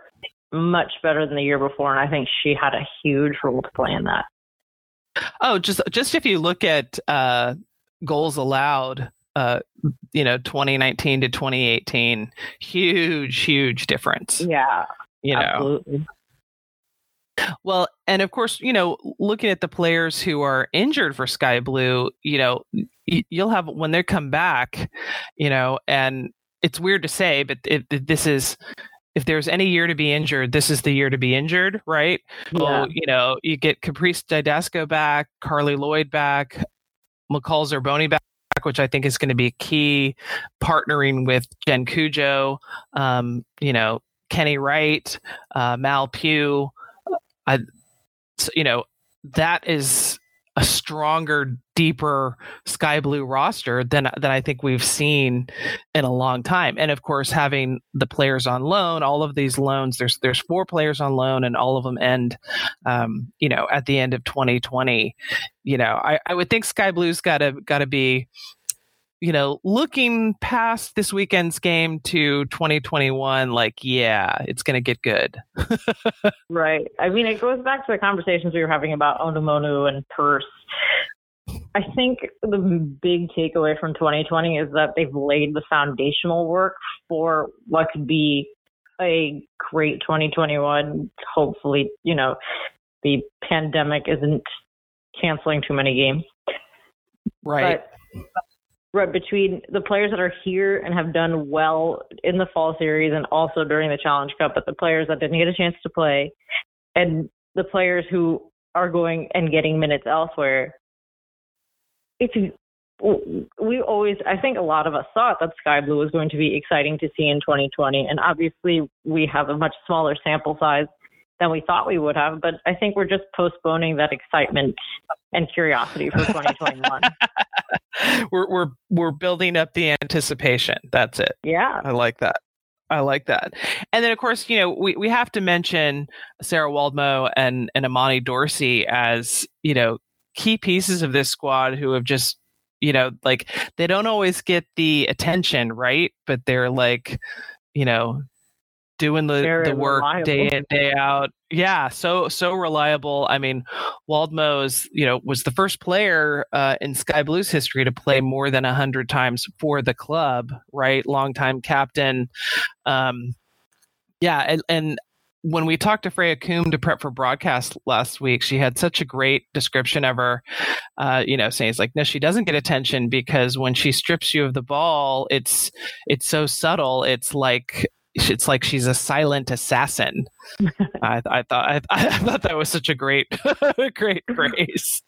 much better than the year before, and I think she had a huge role to play in that. Oh, just just if you look at uh, goals allowed, uh, you know, 2019 to 2018, huge, huge difference. Yeah, you absolutely. know. Well, and of course, you know, looking at the players who are injured for Sky Blue, you know, you'll have when they come back, you know, and it's weird to say, but it, this is if there's any year to be injured, this is the year to be injured, right? Yeah. Well, you know, you get Caprice Dydasco back, Carli Lloyd back, McCall Zerboni back, which I think is going to be key, partnering with Jen Cudjoe, um, you know, Kenny Wright, uh, Mal Pugh. I, you know, that is a stronger, deeper sky blue roster than than I think we've seen in a long time. And of course, having the players on loan, all of these loans, there's there's four players on loan, and all of them end, um, you know, at the end of 2020. You know, I, I would think Sky Blue's got to got to be you know, looking past this weekend's game to 2021, like, yeah, it's going to get good. <laughs> right. I mean, it goes back to the conversations we were having about Onumonu and Purce. I think the big takeaway from 2020 is that they've laid the foundational work for what could be a great 2021. Hopefully, you know, the pandemic isn't canceling too many games. Right. But, right between the players that are here and have done well in the fall series and also during the Challenge Cup, but the players that didn't get a chance to play and the players who are going and getting minutes elsewhere. It's we always, I think a lot of us thought that Sky Blue was going to be exciting to see in 2020. And obviously, we have a much smaller sample size than we thought we would have. But I think we're just postponing that excitement and curiosity for 2021. <laughs> we're we're we're building up the anticipation. That's it. Yeah, I like that. I like that. And then, of course, you know, we, we have to mention Sarah Woldmoe and, and Imani Dorsey as, you know, key pieces of this squad who have just, you know, like they don't always get the attention, right? But they're like, you know, doing the, the work reliable. day in day out yeah so so reliable i mean Woldmoe's you know was the first player uh, in sky blues history to play more than 100 times for the club right longtime captain um yeah and, and when we talked to Freya Coombe to prep for broadcast last week, she had such a great description of her, uh, you know, saying it's like, no, she doesn't get attention because when she strips you of the ball, it's it's so subtle. It's like it's like she's a silent assassin. <laughs> I, I, thought I, <laughs> I, thought that was such a great <laughs> great phrase.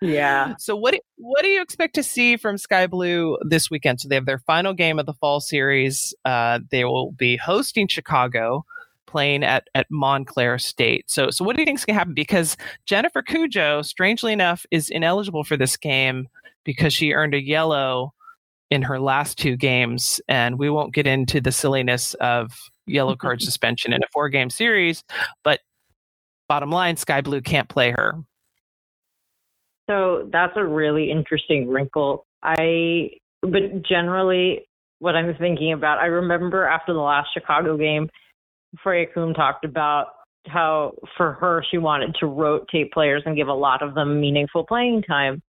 Yeah. So what what do you expect to see from Sky Blue this weekend? So they have their final game of the fall series. Uh, they will be hosting Chicago, playing at at Montclair State. So so what do you think is going to happen? Because Jennifer Cudjoe, strangely enough, is ineligible for this game because she earned a yellow in her last two games. And we won't get into the silliness of yellow <laughs> card suspension in a four game series, but bottom line, Sky Blue can't play her. So that's a really interesting wrinkle. I, but generally, what I'm thinking about, I remember after the last Chicago game, Freya Coombe talked about how for her she wanted to rotate players and give a lot of them meaningful playing time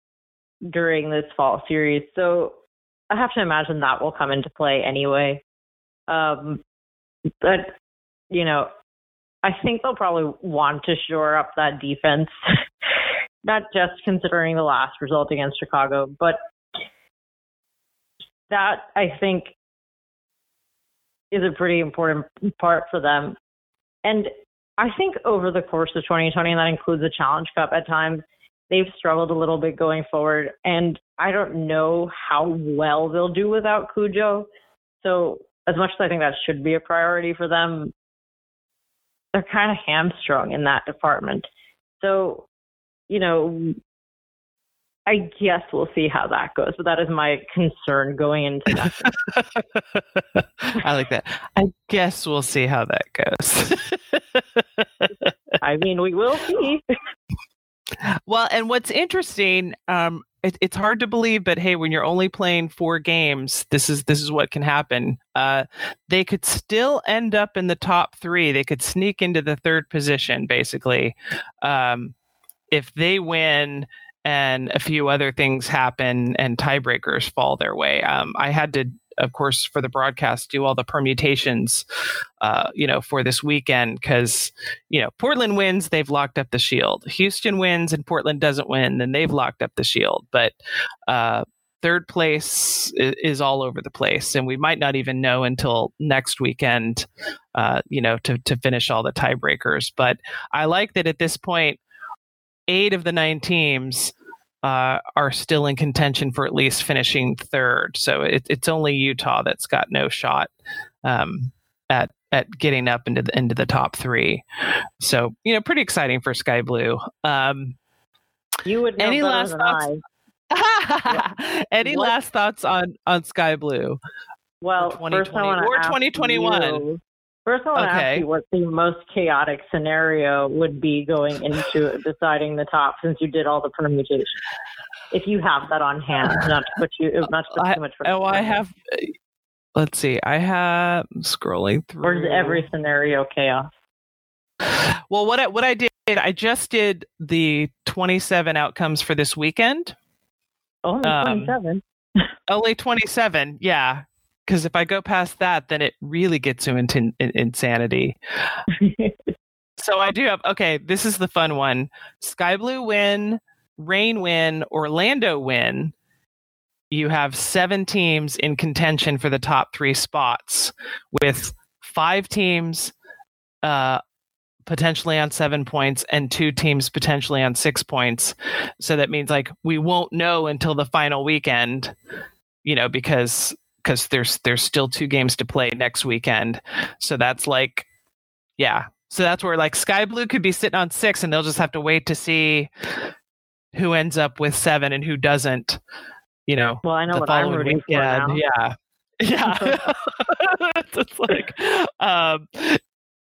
during this fall series. So I have to imagine that will come into play anyway. Um, but you know, I think they'll probably want to shore up that defense, <laughs> not just considering the last result against Chicago, but that I think is a pretty important part for them. And I think over the course of 2020, and that includes the Challenge Cup at times, they've struggled a little bit going forward. And I don't know how well they'll do without Cudjoe. So as much as I think that should be a priority for them, they're kind of hamstrung in that department. So, you know, I guess we'll see how that goes, but that is my concern going into that. <laughs> I like that. I guess we'll see how that goes. I mean, we will see. <laughs> well, and what's interesting, um, it, it's hard to believe, but hey, when you're only playing four games, this is this is what can happen. Uh, they could still end up in the top three. They could sneak into the third position, basically, um, if they win and a few other things happen and tiebreakers fall their way. Um, I had to of course, for the broadcast, do all the permutations, uh, you know, for this weekend because, you know, Portland wins, they've locked up the shield. Houston wins and Portland doesn't win, then they've locked up the shield. But uh, third place is, all over the place, and we might not even know until next weekend, uh, you know, to to finish all the tiebreakers. But I like that at this point, eight of the nine teams uh, are still in contention for at least finishing third. So it, it's only Utah that's got no shot um, at at getting up into the into the top three. So you know, pretty exciting for Sky Blue. Um, you would know any last thoughts? <laughs> any what? last thoughts on on Sky Blue? Well, 2020 or 2021. You, First, I want to ask you what the most chaotic scenario would be going into deciding the top, since you did all the permutations. If you have that on hand, <sighs> not to put you, not to put too much. Oh, I have. Let's see. I have scrolling through. Or is every scenario chaos? <sighs> Well, what I, what I did, I just did the 27 outcomes for this weekend. Only 27. Um, <laughs> only 27, yeah because if I go past that, then it really gets you into in, insanity. <laughs> so I do have okay. This is the fun one: Sky Blue win, Reign win, Orlando win. You have seven teams in contention for the top three spots, with five teams uh, potentially on seven points and two teams potentially on six points. So that means like we won't know until the final weekend, you know, because because there's there's still two games to play next weekend. So that's like, yeah. So that's where like Sky Blue could be sitting on six, and they'll just have to wait to see who ends up with seven and who doesn't. You know. Well, I know what I'm rooting weekend. for now. Yeah. <laughs> Yeah. <laughs> <laughs> it's like, um,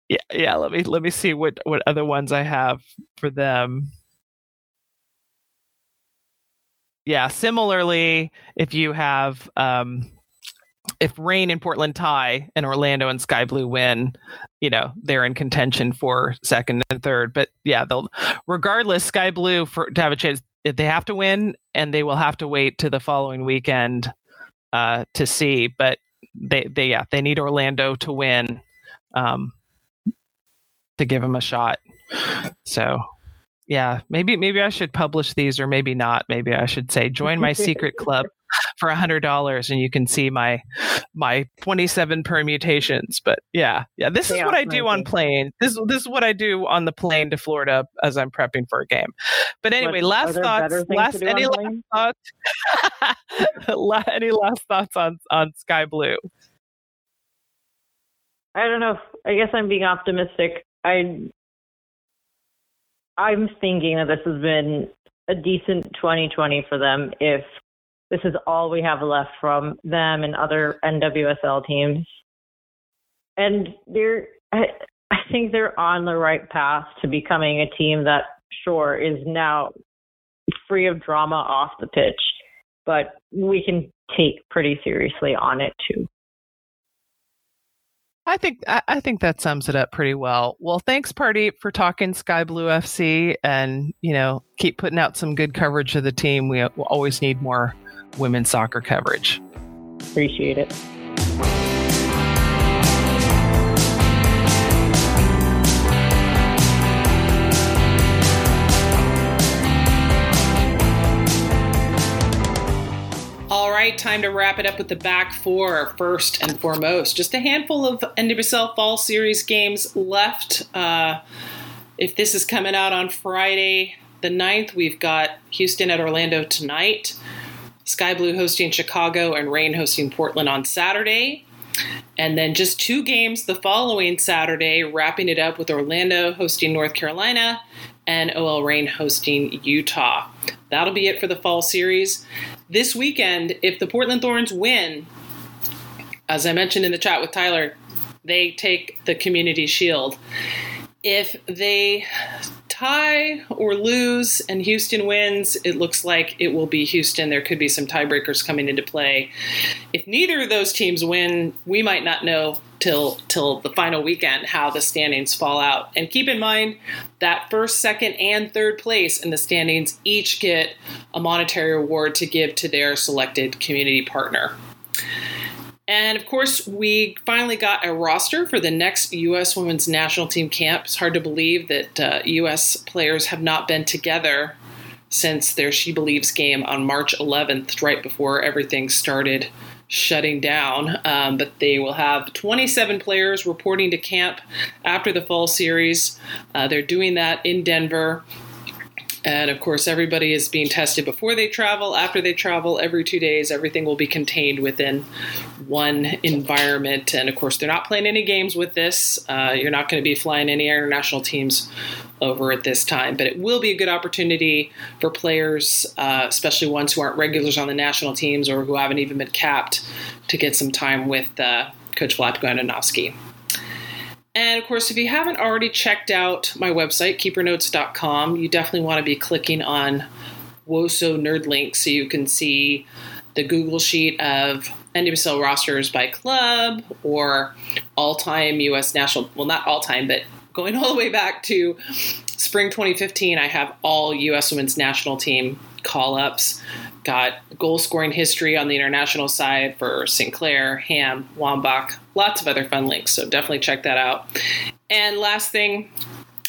yeah, yeah. Let me let me see what what other ones I have for them. Yeah. Similarly, if you have um, if Reign and Portland tie and Orlando and Sky Blue win, you know, they're in contention for second and third. But yeah, they'll regardless, Sky Blue for to have a chance, they have to win and they will have to wait to the following weekend uh, to see. But they they yeah, they need Orlando to win um, to give them a shot. So yeah, maybe maybe I should publish these or maybe not. Maybe I should say join my secret club <laughs> for a hundred dollars and you can see my my 27 permutations but yeah yeah this is what i do on plane. This this is what i do on the plane to florida as i'm prepping for a game. But anyway what, last thoughts last any last thoughts? <laughs> Any last thoughts on on sky blue? I don't know. I guess i'm being optimistic. I i'm thinking that this has been a decent 2020 for them if this is all we have left from them and other NWSL teams. And they're, I, I think they're on the right path to becoming a team that, sure, is now free of drama off the pitch, but we can take pretty seriously on it too. I think I think that sums it up pretty well. Well, thanks, Party, for talking Sky Blue FC, and you know, keep putting out some good coverage of the team. We uh, always need more women's soccer coverage. Appreciate it. All right, time to wrap it up with the back four. First and foremost, just a handful of NWSL Fall Series games left. Uh, if this is coming out on Friday the 9th, we've got Houston at Orlando tonight. Sky Blue hosting Chicago and Reign hosting Portland on Saturday. And then just two games the following Saturday, wrapping it up with Orlando hosting North Carolina and OL Reign hosting Utah. That'll be it for the fall series. This weekend, if the Portland Thorns win, as I mentioned in the chat with Tyler, they take the Community Shield. If they tie or lose and Houston wins, it looks like it will be Houston. There could be some tiebreakers coming into play. If neither of those teams win, we might not know till till the final weekend how the standings fall out. And keep in mind that first, second, and third place in the standings each get a monetary award to give to their selected community partner. And of course, we finally got a roster for the next U.S. women's national team camp. It's hard to believe that uh, U.S. players have not been together since their She Believes game on March 11th, right before everything started shutting down. Um, but they will have 27 players reporting to camp after the fall series. Uh, they're doing that in Denver. And of course, everybody is being tested before they travel, after they travel, every two days. Everything will be contained within one environment. And of course, they're not playing any games with this. Uh, you're not going to be flying any international teams over at this time. But it will be a good opportunity for players, uh, especially ones who aren't regulars on the national teams or who haven't even been capped, to get some time with uh, Coach Vlad Andonovski. And of course, if you haven't already checked out my website, keepernotes.com, you definitely want to be clicking on WOSO Nerd Link so you can see the Google sheet of NWSL rosters by club or all time US national, well, not all time, but going all the way back to spring 2015, I have all US women's national team call ups. Got goal scoring history on the international side for Sinclair, Hamm, Wambach, lots of other fun links. So definitely check that out. And last thing,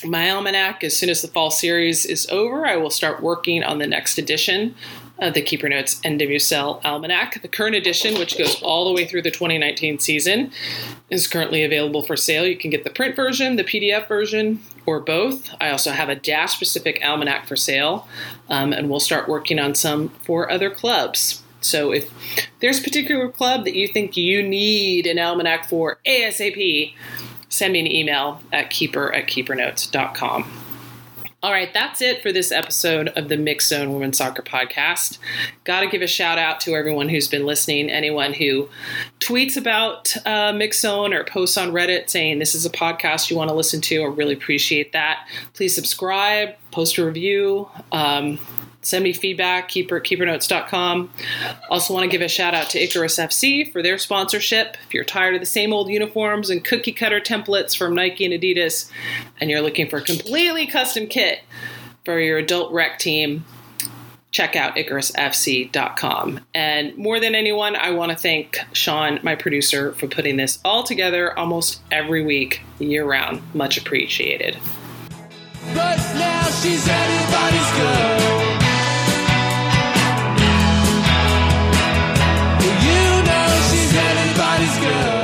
my almanac, as soon as the fall series is over, I will start working on the next edition of the Keeper Notes NWSL Almanac. The current edition, which goes all the way through the 2019 season, is currently available for sale. You can get the print version, the PDF version, or both. I also have a Dash specific almanac for sale, um, and we'll start working on some for other clubs. So if there's a particular club that you think you need an almanac for ASAP, send me an email at keeper at keepernotes.com. All right, that's it for this episode of the Mixxed Zone Women's Soccer Podcast. Got to give a shout out to everyone who's been listening, anyone who tweets about uh, Mixxed Zone or posts on Reddit saying this is a podcast you want to listen to. I really appreciate that. Please subscribe, post a review. Um, send me feedback, keeper keepernotes.com. Also, want to give a shout out to Icarus FC for their sponsorship. If you're tired of the same old uniforms and cookie cutter templates from Nike and Adidas, and you're looking for a completely custom kit for your adult rec team, check out IcarusFC.com. And more than anyone, I want to thank Sean, my producer, for putting this all together almost every week, year round. Much appreciated. But now she's anybody's girl. good.